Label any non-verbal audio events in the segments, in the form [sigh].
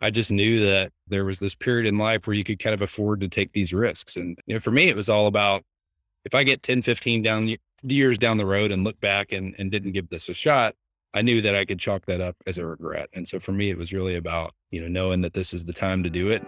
I just knew that there was this period in life where you could kind of afford to take these risks. And you know, for me, it was all about if I get 10, 15 down years down the road and look back and, and didn't give this a shot, I knew that I could chalk that up as a regret. And so for me, it was really about, you know, knowing that this is the time to do it.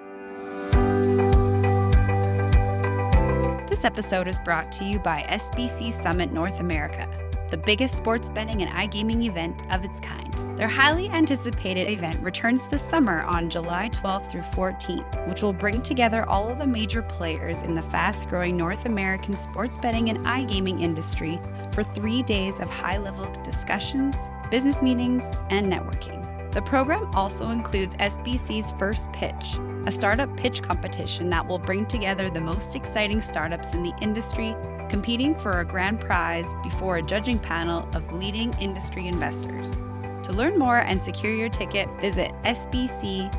This episode is brought to you by SBC Summit North America, the biggest sports betting and iGaming event of its kind. Their highly anticipated event returns this summer on July 12th through 14th, which will bring together all of the major players in the fast growing North American sports betting and iGaming industry for three days of high level discussions, business meetings, and networking. The program also includes SBC's First Pitch, a startup pitch competition that will bring together the most exciting startups in the industry competing for a grand prize before a judging panel of leading industry investors. To learn more and secure your ticket, visit sbcevents.com.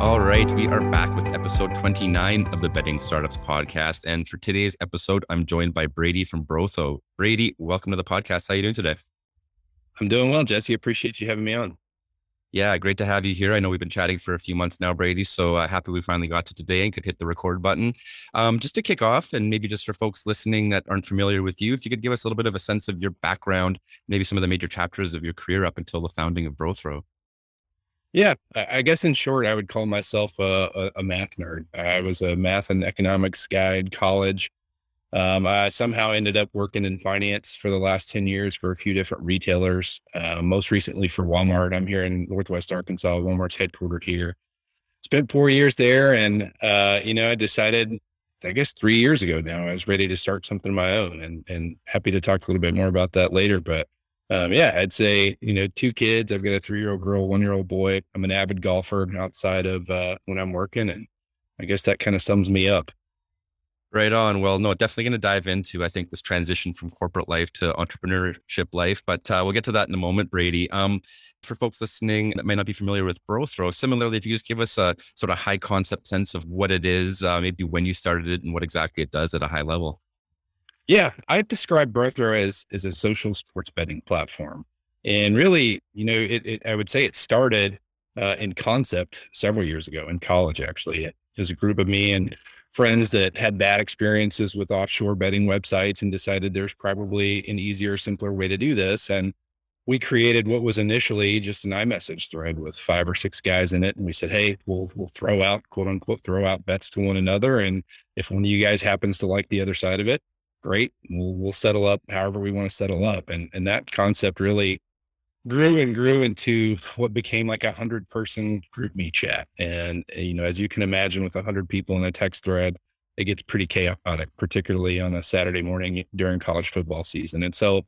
All right, we are back with episode 29 of the Betting Startups podcast. And for today's episode, I'm joined by Brady from BroThrow. Brady, welcome to the podcast. How are you doing today? I'm doing well, Jesse. Appreciate you having me on. Yeah, great to have you here. I know we've been chatting for a few months now, Brady. So uh, happy we finally got to today and could hit the record button. Um, just to kick off, and maybe just for folks listening that aren't familiar with you, if you could give us a little bit of a sense of your background, maybe some of the major chapters of your career up until the founding of Brothrow. Yeah, I guess in short, I would call myself a, a, a, math nerd. I was a math and economics guy in college. Um, I somehow ended up working in finance for the last 10 years for a few different retailers, uh, most recently for Walmart. I'm here in Northwest Arkansas. Walmart's headquartered here. Spent four years there. And, uh, you know, I decided, I guess three years ago now, I was ready to start something of my own and, and happy to talk a little bit more about that later. But um, yeah, I'd say, you know, two kids. I've got a three year old girl, one year old boy. I'm an avid golfer outside of uh, when I'm working. And I guess that kind of sums me up. Right on. Well, no, definitely going to dive into, I think, this transition from corporate life to entrepreneurship life, but uh, we'll get to that in a moment, Brady. Um, for folks listening that may not be familiar with Brothrow, similarly, if you just give us a sort of high concept sense of what it is, uh, maybe when you started it and what exactly it does at a high level. Yeah, I describe Brothrow as as a social sports betting platform, and really, you know, it, it I would say it started uh, in concept several years ago in college. Actually, it was a group of me and friends that had bad experiences with offshore betting websites and decided there's probably an easier, simpler way to do this. And we created what was initially just an iMessage thread with five or six guys in it. And we said, Hey, we'll, we'll throw out quote unquote, throw out bets to one another. And if one of you guys happens to like the other side of it, great. We'll, we'll settle up however we want to settle up. And, and that concept really grew and grew into what became like a hundred person GroupMe chat. And, eh, you know, as you can imagine with a hundred people in a text thread, it gets pretty chaotic, particularly on a Saturday morning during college football season. And so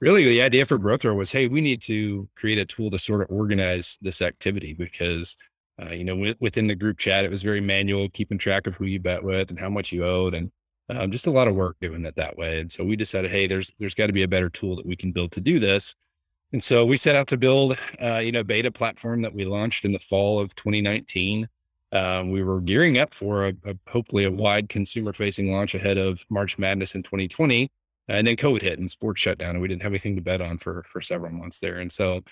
really the idea for Brothrow was, Hey, we need to create a tool to sort of organize this activity because uh, you know, within the group chat, it was very manual, keeping track of who you bet with and how much you owed. And um, just a lot of work doing it that way. And so we decided, hey, there's there's got to be a better tool that we can build to do this. And so we set out to build, uh, you know, beta platform that we launched in the fall of 2019. Um, we were gearing up for a, a hopefully a wide consumer facing launch ahead of March Madness in 2020, and then COVID hit and sports shut down, and we didn't have anything to bet on for for several months there. And so,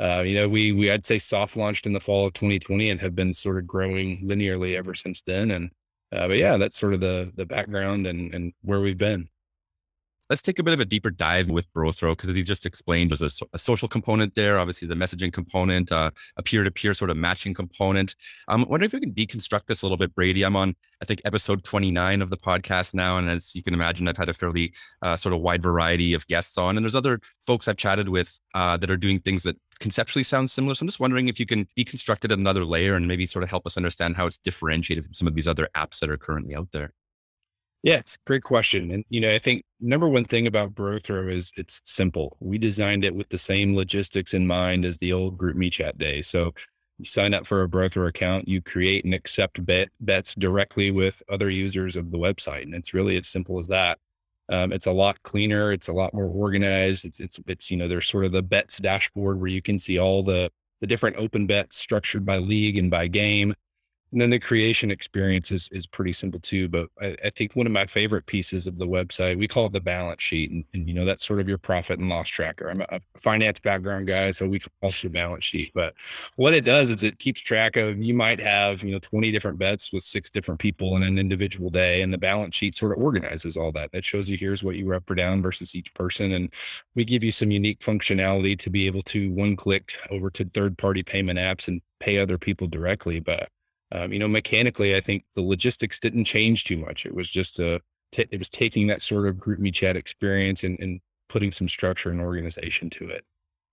uh, you know, we we I'd say soft launched in the fall of 2020 and have been sort of growing linearly ever since then. And uh, but yeah, that's sort of the the background and and where we've been. Let's take a bit of a deeper dive with Brothrow because as you just explained, there's a, a, social component there, obviously the messaging component, uh, a peer-to-peer sort of matching component. I'm wondering if you can deconstruct this a little bit, Brady. I'm on, I think, episode 29 of the podcast now, and as you can imagine, I've had a fairly uh, sort of wide variety of guests on, and there's other folks I've chatted with uh, that are doing things that conceptually sounds similar. So I'm just wondering if you can deconstruct it another layer and maybe sort of help us understand how it's differentiated from some of these other apps that are currently out there. Yeah, it's a great question. And, you know, I think number one thing about Brothrow is it's simple. We designed it with the same logistics in mind as the old group GroupMe chat day. So you sign up for a Brothrow account, you create and accept bet, bets directly with other users of the website. And it's really as simple as that. Um, it's a lot cleaner. It's a lot more organized. It's it's it's you know there's sort of the bets dashboard where you can see all the the different open bets structured by league and by game. And then the creation experience is, is pretty simple too. But I, I, think one of my favorite pieces of the website, we call it the balance sheet. And, and you know, that's sort of your profit and loss tracker. I'm a, finance background guy, so we call it the balance sheet. But what it does is it keeps track of, you might have, you know, 20 different bets with six different people in an individual day. And the balance sheet sort of organizes all that. That shows you here's what you were up or down versus each person. And we give you some unique functionality to be able to one click over to third party payment apps and pay other people directly. But um, you know, mechanically, I think the logistics didn't change too much. It was just a, t- it was taking that sort of GroupMe chat experience and, and putting some structure and organization to it.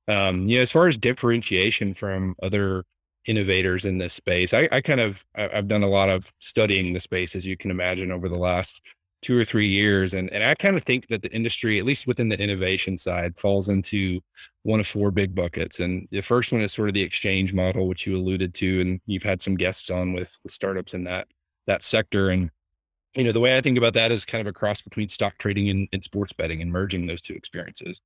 Um, you know, as far as differentiation from other innovators in this space, I, I kind of, I've done a lot of studying the space, as you can imagine, over the last two or three years. And, and I kind of think that the industry, at least within the innovation side, falls into one of four big buckets. And the first one is sort of the exchange model, which you alluded to, and you've had some guests on with, with startups in that that sector. And you know, the way I think about that is kind of a cross between stock trading and, and sports betting and merging those two experiences.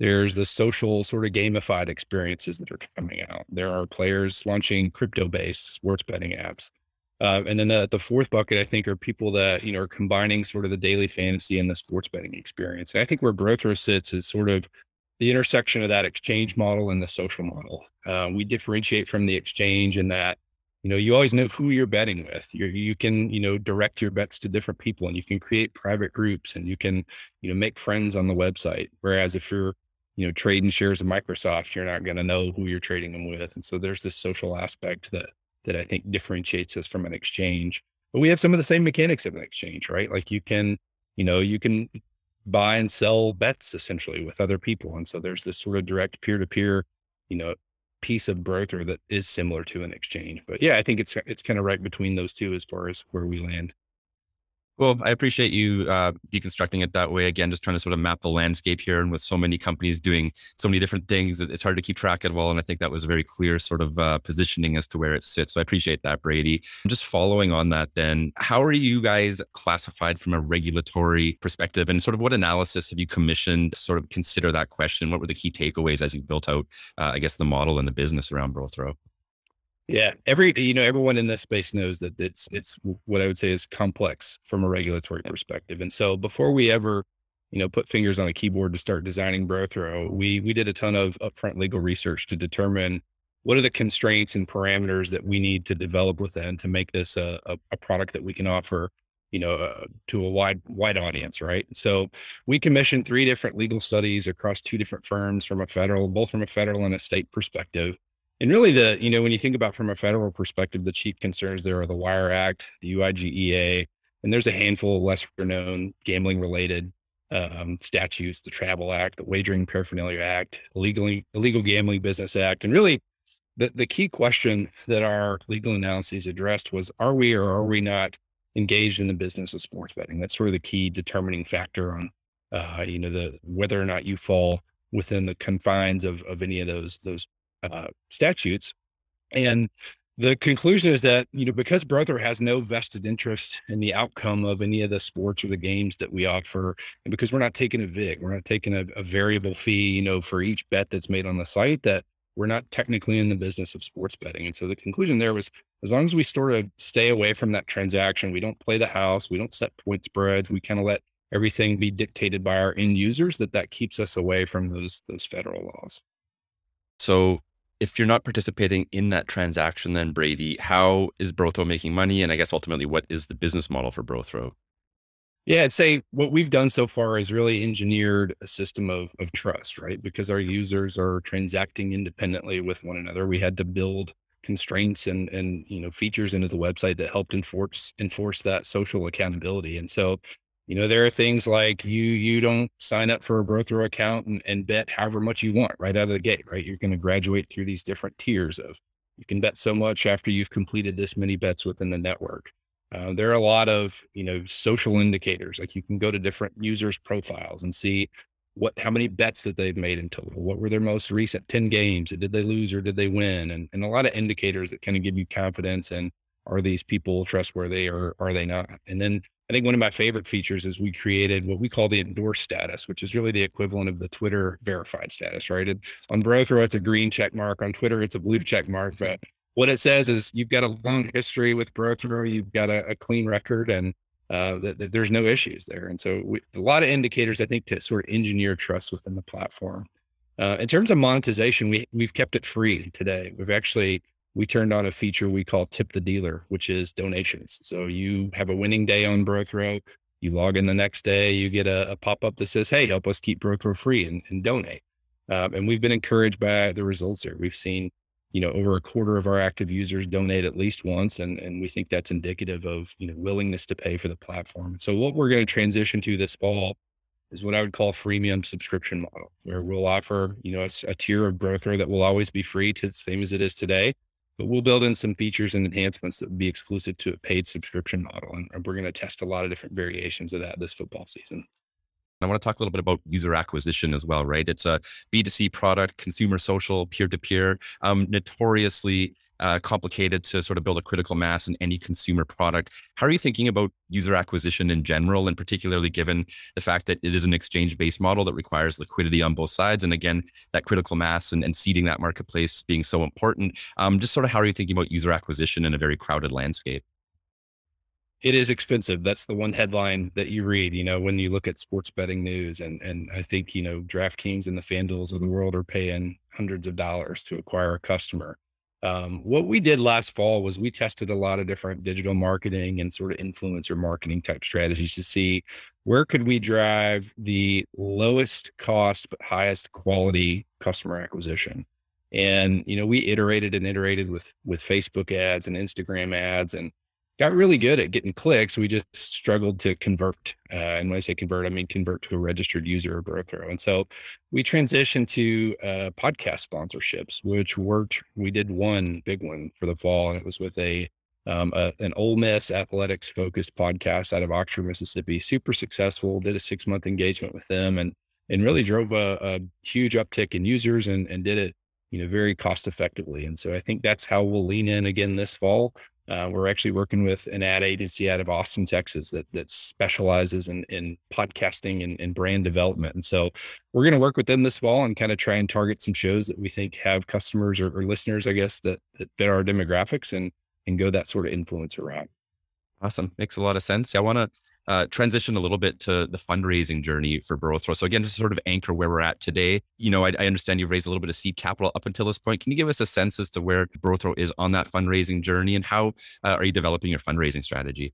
There's the social sort of gamified experiences that are coming out. There are players launching crypto based sports betting apps. Uh, and then the, the fourth bucket, I think, are people that, you know, are combining sort of the daily fantasy and the sports betting experience. And I think where Brothrow sits is sort of the intersection of that exchange model and the social model. Uh, we differentiate from the exchange in that, you know, you always know who you're betting with. you you can, you know, direct your bets to different people and you can create private groups and you can, you know, make friends on the website. Whereas if you're, you know, trading shares of Microsoft, you're not going to know who you're trading them with. And so there's this social aspect that that I think differentiates us from an exchange. But we have some of the same mechanics of an exchange, right? Like you can, you know, you can buy and sell bets essentially with other people. And so there's this sort of direct peer to peer, you know, piece of broker that is similar to an exchange. But yeah, I think it's it's kind of right between those two as far as where we land. Well, I appreciate you uh, deconstructing it that way. Again, just trying to sort of map the landscape here, and with so many companies doing so many different things, it's hard to keep track of all. And I think that was a very clear sort of uh, positioning as to where it sits. So I appreciate that, Brady. Just following on that, then, how are you guys classified from a regulatory perspective, and sort of what analysis have you commissioned to sort of consider that question? What were the key takeaways as you built out, uh, I guess, the model and the business around Brothrow? Yeah, every you know everyone in this space knows that it's it's what I would say is complex from a regulatory perspective. And so before we ever you know put fingers on a keyboard to start designing Brothrow, we we did a ton of upfront legal research to determine what are the constraints and parameters that we need to develop within to make this a, a, a product that we can offer you know uh, to a wide wide audience right so we commissioned three different legal studies across two different firms from a federal both from a federal and a state perspective and really, the you know when you think about from a federal perspective, the chief concerns there are the Wire Act, the UIGEA, and there's a handful of lesser known gambling related um, statutes: the Travel Act, the Wagering Paraphernalia Act, illegal illegal gambling business act, and really. The, the key question that our legal analyses addressed was are we or are we not engaged in the business of sports betting that's sort of the key determining factor on uh, you know the whether or not you fall within the confines of of any of those those uh, statutes. And the conclusion is that, you know, because BroThrow has no vested interest in the outcome of any of the sports or the games that we offer, and because we're not taking a VIG, we're not taking a, a variable fee, you know, for each bet that's made on the site, that we're not technically in the business of sports betting. And so the conclusion there was as long as we sort of stay away from that transaction, we don't play the house, we don't set point spreads, we kind of let everything be dictated by our end users, that that keeps us away from those those federal laws. So if you're not participating in that transaction, then Brady, how is Brothrow making money? And I guess ultimately, what is the business model for Brothrow? Yeah, I'd say what we've done so far is really engineered a system of of trust, right? Because our users are transacting independently with one another. We had to build constraints and and you know features into the website that helped enforce enforce that social accountability. And so you know, there are things like you you don't sign up for a Brothrow account and, and bet however much you want right out of the gate, right? You're going to graduate through these different tiers of you can bet so much after you've completed this many bets within the network. Uh, there are a lot of you know social indicators like you can go to different users profiles and see what how many bets that they've made in total what were their most recent 10 games did they lose or did they win and, and a lot of indicators that kind of give you confidence and are these people trustworthy or are they not and then I think one of my favorite features is we created what we call the endorsed status, which is really the equivalent of the Twitter verified status, right? And on Brothrow, it's a green check mark. On Twitter, it's a blue check mark. But what it says is you've got a long history with Brothrow, you've got a, a clean record, and uh, that, that there's no issues there. And so we, a lot of indicators, I think, to sort of engineer trust within the platform. Uh, in terms of monetization, we we've kept it free today. We've actually we turned on a feature we call tip the dealer, which is donations. So you have a winning day on Brothrow, you log in the next day, you get a, a pop up that says, "Hey, help us keep Brothrow free and, and donate." Um, and we've been encouraged by the results there. We've seen, you know, over a quarter of our active users donate at least once, and and we think that's indicative of you know willingness to pay for the platform. So what we're going to transition to this fall is what I would call freemium subscription model, where we'll offer, you know, a, a tier of Brothrow that will always be free to the same as it is today, but we'll build in some features and enhancements that would be exclusive to a paid subscription model. And, we're going to test a lot of different variations of that this football season. I want to talk a little bit about user acquisition as well, right? It's a B2C product, consumer social, peer to peer, um, notoriously uh, complicated to sort of build a critical mass in any consumer product. How are you thinking about user acquisition in general, and particularly given the fact that it is an exchange based model that requires liquidity on both sides? And again, that critical mass and, and seeding that marketplace being so important. Um, just sort of how are you thinking about user acquisition in a very crowded landscape? It is expensive. That's the one headline that you read, you know, when you look at sports betting news. And and I think, you know, DraftKings and the FanDuels of the world are paying hundreds of dollars to acquire a customer. Um, what we did last fall was we tested a lot of different digital marketing and sort of influencer marketing type strategies to see where could we drive the lowest cost but highest quality customer acquisition. And you know, we iterated and iterated with with Facebook ads and Instagram ads and got really good at getting clicks. We just struggled to convert. Uh, and when I say convert, I mean convert to a registered user of Brothrow. And so we transitioned to uh, podcast sponsorships, which worked. We did one big one for the fall, and it was with a, um, a an Ole Miss athletics focused podcast out of Oxford, Mississippi. Super successful. Did a six month engagement with them, and and really drove a, a huge uptick in users, and and did it you know very cost effectively. And so I think that's how we'll lean in again this fall. Uh, we're actually working with an ad agency out of Austin, Texas, that that specializes in in podcasting and, and brand development. And so we're going to work with them this fall and kind of try and target some shows that we think have customers or, or listeners, I guess, that that fit our demographics and and go that sort of influencer route. Awesome, makes a lot of sense. I want to uh, transition a little bit to the fundraising journey for Brothrow. So again, just sort of anchor where we're at today. You know, I, I, understand you've raised a little bit of seed capital up until this point. Can you give us a sense as to where Brothrow is on that fundraising journey and how uh, are you developing your fundraising strategy?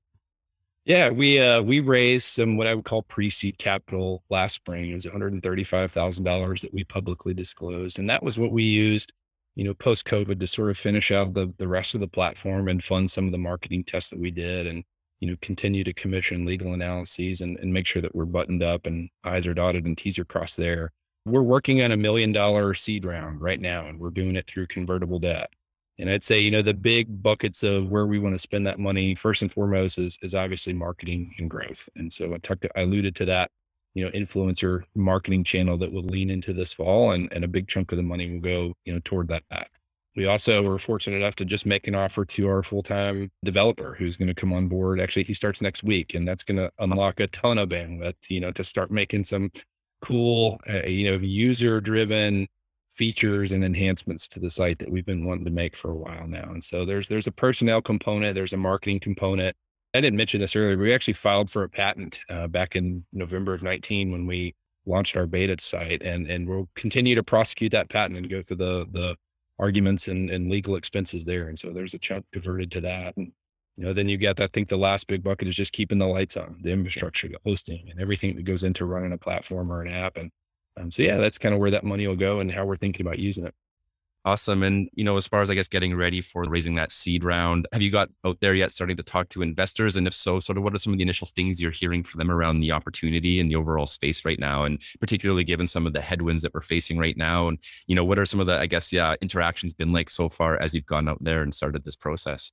Yeah, we uh, we raised some what I would call pre-seed capital last spring. It was one hundred and thirty-five thousand dollars that we publicly disclosed, and that was what we used, you know, post COVID to sort of finish out the the rest of the platform and fund some of the marketing tests that we did, and you know, continue to commission legal analyses and, and make sure that we're buttoned up and I's are dotted and T's are crossed there. We're working on a million dollar seed round right now, and we're doing it through convertible debt. And I'd say, you know, the big buckets of where we want to spend that money, first and foremost, is is obviously marketing and growth. And so I talked, to, I alluded to that, you know, influencer marketing channel that will lean into this fall, and and a big chunk of the money will go, you know, toward that. We also were fortunate enough to just make an offer to our full time developer who's going to come on board. Actually, he starts next week, and that's going to unlock a ton of bandwidth, you know, to start making some cool, uh, you know, user driven features and enhancements to the site that we've been wanting to make for a while now. And so there's there's a personnel component, there's a marketing component. I didn't mention this earlier. But we actually filed for a patent uh, back in November of 19 when we launched our beta site, and and we'll continue to prosecute that patent and go through the the arguments and, and legal expenses there. And so there's a chunk diverted to that. And, you know, then you get, I think the last big bucket is just keeping the lights on, the infrastructure, the hosting and everything that goes into running a platform or an app. And um, so, yeah, that's kind of where that money will go and how we're thinking about using it. Awesome. And, you know, as far as I guess getting ready for raising that seed round, have you got out there yet starting to talk to investors? And if so, sort of what are some of the initial things you're hearing from them around the opportunity and the overall space right now? And particularly given some of the headwinds that we're facing right now. And, you know, what are some of the, I guess, yeah, interactions been like so far as you've gone out there and started this process?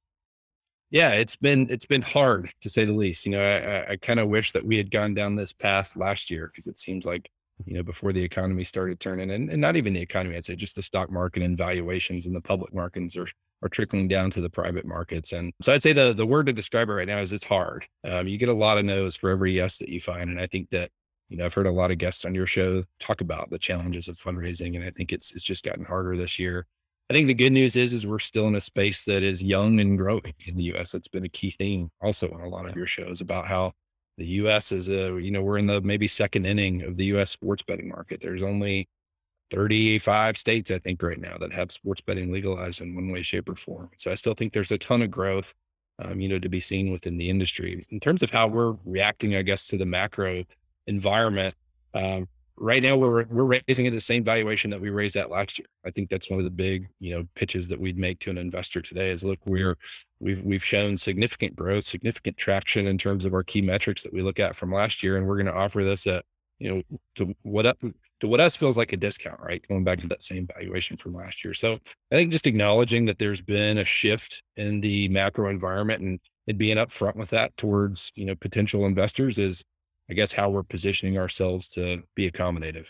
Yeah, it's been it's been hard to say the least. You know, I, I kind of wish that we had gone down this path last year because it seems like you know, before the economy started turning and, and not even the economy, I'd say just the stock market and valuations and the public markets are are trickling down to the private markets. And so I'd say the the word to describe it right now is it's hard. Um, you get a lot of no's for every yes that you find. And I think that, you know, I've heard a lot of guests on your show talk about the challenges of fundraising. And I think it's it's just gotten harder this year. I think the good news is, is we're still in a space that is young and growing in the U.S. That's been a key theme also on a lot of your shows about how the U.S. is a, you know, we're in the maybe second inning of the U.S. sports betting market. There's only 35 states, I think, right now that have sports betting legalized in one way, shape, or form. So I still think there's a ton of growth, um, you know, to be seen within the industry. In terms of how we're reacting, I guess, to the macro environment, um, right now we're we're raising at the same valuation that we raised at last year. I think that's one of the big you know pitches that we'd make to an investor today is look we're we've we've shown significant growth, significant traction in terms of our key metrics that we look at from last year, and we're going to offer this at you know to what up to what else feels like a discount, right? Going back to that same valuation from last year. So I think just acknowledging that there's been a shift in the macro environment and and being upfront with that towards you know potential investors is I guess, how we're positioning ourselves to be accommodative.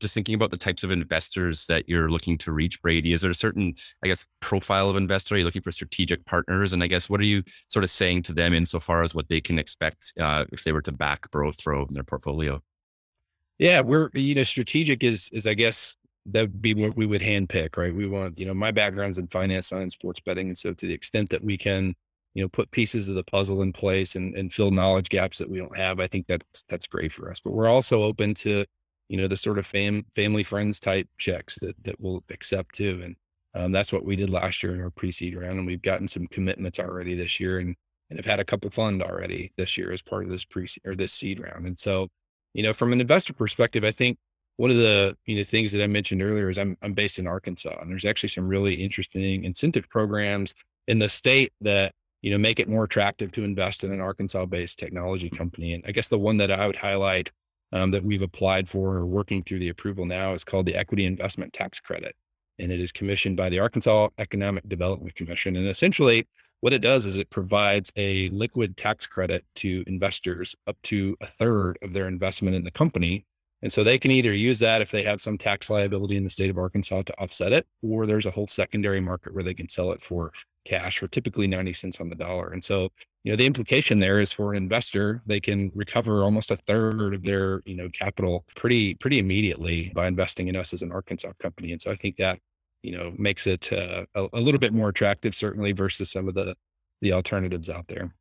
Just thinking about the types of investors that you're looking to reach, Brady, is there a certain, I guess, profile of investor? Are you looking for strategic partners? And I guess, what are you sort of saying to them insofar as what they can expect uh, if they were to back Brothrow in their portfolio? Yeah, we're, you know, strategic is, is I guess, that would be what we would handpick, right? We want, you know, my background's in finance, science, sports betting. And so to the extent that we can you know put pieces of the puzzle in place and, and fill knowledge gaps that we don't have i think that's that's great for us. But we're also open to you know the sort of fam family friends type checks that that we'll accept too. And um, that's what we did last year in our pre-seed round and we've gotten some commitments already this year and and have had a couple fund already this year as part of this pre or this seed round. And so you know from an investor perspective i think one of the you know things that i mentioned earlier is i'm, I'm based in arkansas and there's actually some really interesting incentive programs in the state that you know, make it more attractive to invest in an Arkansas based technology company. And I guess the one that I would highlight um, that we've applied for or working through the approval now is called the Equity Investment Tax Credit. And it is commissioned by the Arkansas Economic Development Commission. And essentially, what it does is it provides a liquid tax credit to investors up to a third of their investment in the company. And so they can either use that if they have some tax liability in the state of Arkansas to offset it, or there's a whole secondary market where they can sell it for cash for typically 90 cents on the dollar. And so, you know, the implication there is for an investor, they can recover almost a third of their, you know, capital pretty, pretty immediately by investing in us as an Arkansas company. And so I think that, you know, makes it uh, a, a little bit more attractive, certainly versus some of the, the alternatives out there.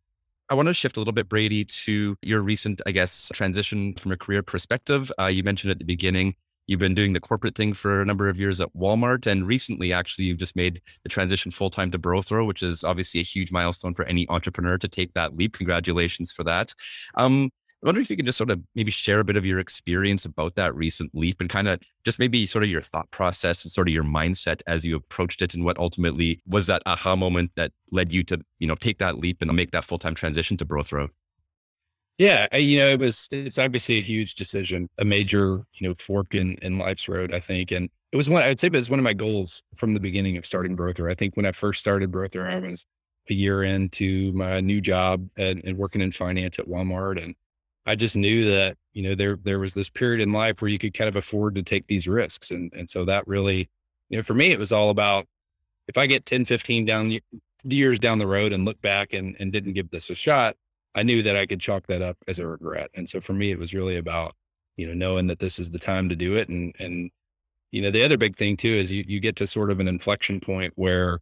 I want to shift a little bit, Brady, to your recent, I guess, transition from a career perspective. Uh, you mentioned at the beginning You've been doing the corporate thing for a number of years at Walmart. And recently, actually, you've just made the transition full time to Brothrow, which is obviously a huge milestone for any entrepreneur to take that leap. Congratulations for that. Um, I wonder if you can just sort of maybe share a bit of your experience about that recent leap and kind of just maybe sort of your thought process and sort of your mindset as you approached it and what ultimately was that aha moment that led you to, you know, take that leap and make that full-time transition to Brothrow. Yeah, you know, it was it's obviously a huge decision, a major, you know, fork in in life's road, I think. And it was one I'd say it was one of my goals from the beginning of starting Brothrow. I think when I first started Brothrow, I was a year into my new job and, and working in finance at Walmart. And I just knew that, you know, there there was this period in life where you could kind of afford to take these risks. And and so that really, you know, for me, it was all about if I get 10, 15 down years down the road and look back and, and didn't give this a shot, I knew that I could chalk that up as a regret. And so for me, it was really about, you know, knowing that this is the time to do it. And, and, you know, the other big thing too is you, you get to sort of an inflection point where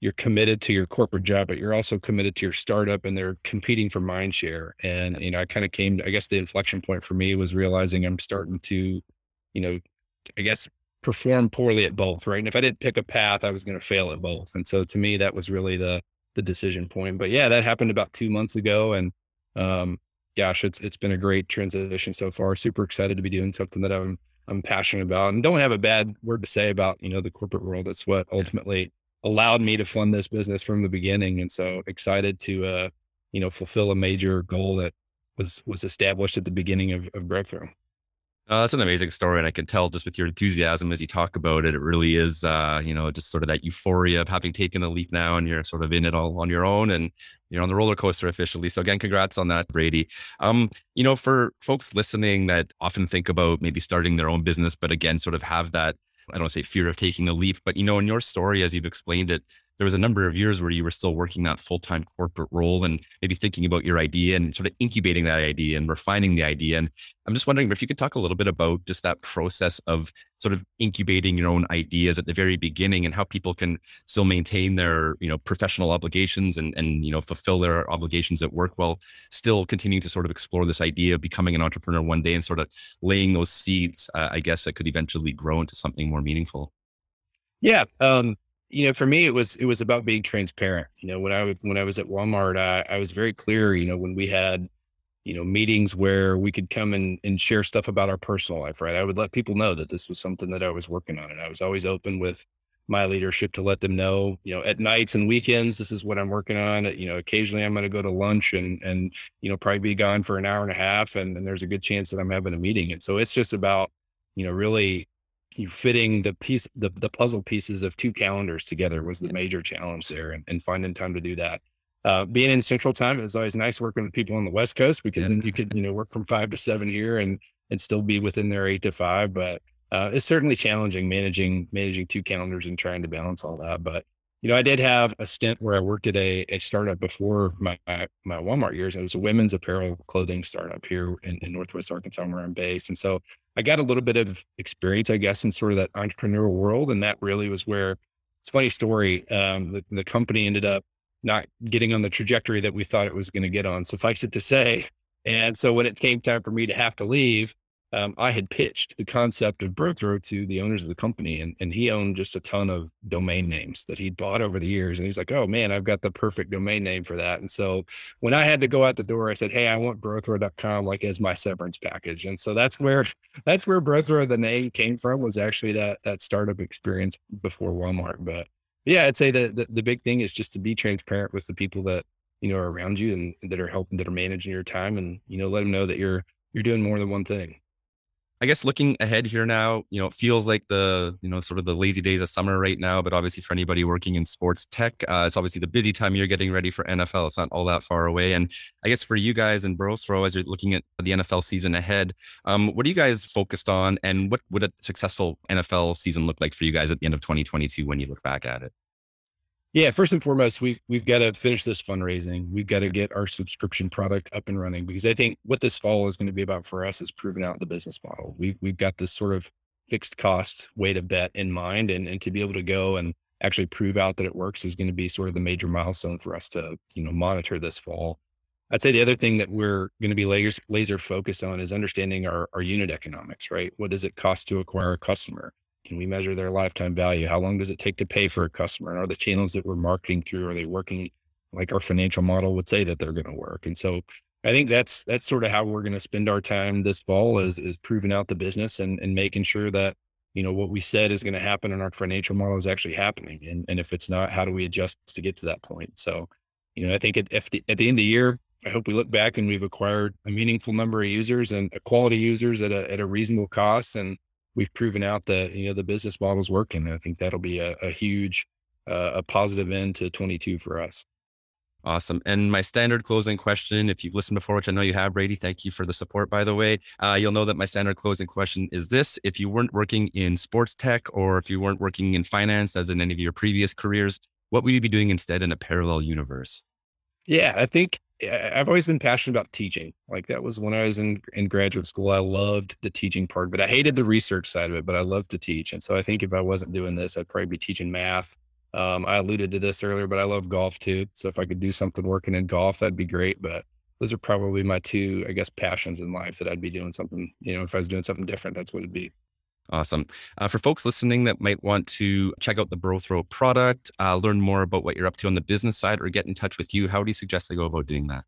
you're committed to your corporate job, but you're also committed to your startup and they're competing for mind share. And, you know, I kind of came, I guess the inflection point for me was realizing I'm starting to, you know, I guess perform poorly at both. Right. And if I didn't pick a path, I was going to fail at both. And so to me, that was really the, the decision point. But yeah, that happened about two months ago, and um, gosh, it's it's been a great transition so far. Super excited to be doing something that I'm I'm passionate about, and don't have a bad word to say about you know the corporate world. It's what ultimately allowed me to fund this business from the beginning, and so excited to uh, you know fulfill a major goal that was was established at the beginning of, of Brothrow. Uh, that's an amazing story, and I can tell just with your enthusiasm as you talk about it. It really is, uh, you know, just sort of that euphoria of having taken the leap now, and you're sort of in it all on your own, and you're on the roller coaster officially. So again, congrats on that, Brady. Um, you know, for folks listening that often think about maybe starting their own business, but again, sort of have that I don't say fear of taking a leap, but you know, in your story, as you've explained it, there was a number of years where you were still working that full time corporate role and maybe thinking about your idea and sort of incubating that idea and refining the idea. And I'm just wondering if you could talk a little bit about just that process of sort of incubating your own ideas at the very beginning and how people can still maintain their you know professional obligations and and you know fulfill their obligations at work while still continuing to sort of explore this idea of becoming an entrepreneur one day and sort of laying those seeds uh, i guess that could eventually grow into something more meaningful yeah um you know, for me, it was it was about being transparent. You know, when I was when I was at Walmart, I, I was very clear. You know, when we had you know meetings where we could come and, and share stuff about our personal life, right? I would let people know that this was something that I was working on, and I was always open with my leadership to let them know. You know, at nights and weekends, this is what I'm working on. You know, occasionally I'm going to go to lunch and and you know probably be gone for an hour and a half, and, and there's a good chance that I'm having a meeting. And so it's just about you know really you fitting the piece the, the puzzle pieces of two calendars together was the major challenge there and, and finding time to do that. Uh, being in central time it was always nice working with people on the west coast because then you could you know work from five to seven here and and still be within their eight to five but uh, it's certainly challenging managing managing two calendars and trying to balance all that but you know i did have a stint where i worked at a, a startup before my, my, my walmart years it was a women's apparel clothing startup here in, in northwest arkansas where i'm based and so I got a little bit of experience, I guess, in sort of that entrepreneurial world. And that really was where it's funny story. Um, the, the company ended up not getting on the trajectory that we thought it was going to get on. Suffice it to say. And so when it came time for me to have to leave, um, I had pitched the concept of Brothrow to the owners of the company, and, and he owned just a ton of domain names that he'd bought over the years. And he's like, "Oh man, I've got the perfect domain name for that." And so when I had to go out the door, I said, "Hey, I want Brothrow.com like as my severance package." And so that's where [laughs] that's where Brothrow the name came from was actually that that startup experience before Walmart. But yeah, I'd say that the, the big thing is just to be transparent with the people that you know are around you and that are helping that are managing your time, and you know let them know that you're you're doing more than one thing. I guess looking ahead here now, you know, it feels like the, you know, sort of the lazy days of summer right now, but obviously for anybody working in sports tech, uh, it's obviously the busy time you're getting ready for NFL. It's not all that far away. And I guess for you guys in Brothrow, as you're looking at the NFL season ahead, um, what are you guys focused on and what would a successful NFL season look like for you guys at the end of 2022 when you look back at it? Yeah, first and foremost, we've we've got to finish this fundraising. We've got to get our subscription product up and running because I think what this fall is going to be about for us is proving out the business model. We've we've got this sort of fixed cost way to bet in mind, and and to be able to go and actually prove out that it works is going to be sort of the major milestone for us to you know monitor this fall. I'd say the other thing that we're going to be laser laser focused on is understanding our our unit economics. Right, what does it cost to acquire a customer? Can we measure their lifetime value? How long does it take to pay for a customer? And are the channels that we're marketing through, are they working like our financial model would say that they're going to work? And so I think that's that's sort of how we're going to spend our time this fall is is proving out the business and and making sure that you know what we said is going to happen in our financial model is actually happening. And and if it's not, how do we adjust to get to that point? So, you know, I think at, at the at the end of the year, I hope we look back and we've acquired a meaningful number of users and quality users at a at a reasonable cost and we've proven out that you know the business model is working. I think that'll be a, a huge uh, a positive end to 22 for us. Awesome. And my standard closing question, if you've listened before, which I know you have, Brady, thank you for the support, by the way. Uh, you'll know that my standard closing question is this If you weren't working in sports tech or if you weren't working in finance, as in any of your previous careers, what would you be doing instead in a parallel universe? Yeah, I think I've always been passionate about teaching. Like that was when I was in, in graduate school. I loved the teaching part, but I hated the research side of it, but I loved to teach. And so I think if I wasn't doing this, I'd probably be teaching math. Um, I alluded to this earlier, but I love golf too. So if I could do something working in golf, that'd be great. But those are probably my two, I guess, passions in life that I'd be doing something, you know, if I was doing something different, that's what it'd be. Awesome. Uh, for folks listening that might want to check out the Brothrow product, uh, learn more about what you're up to on the business side, or get in touch with you, how do you suggest they go about doing that?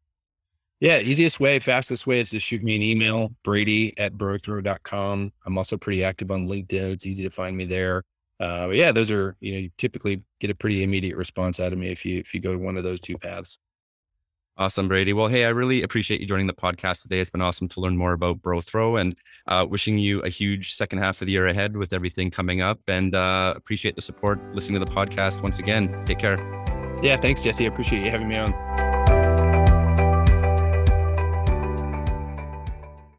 Yeah, easiest way, fastest way is to shoot me an email, brady at brothrow.com. I'm also pretty active on LinkedIn. It's easy to find me there. Uh, yeah, those are, you know, you typically get a pretty immediate response out of me if you if you go to one of those two paths. Awesome, Brady. Well, hey, I really appreciate you joining the podcast today. It's been awesome to learn more about Brothrow and uh, wishing you a huge second half of the year ahead with everything coming up and uh, appreciate the support listening to the podcast once again. Take care. Yeah, thanks, Jesse. I appreciate you having me on.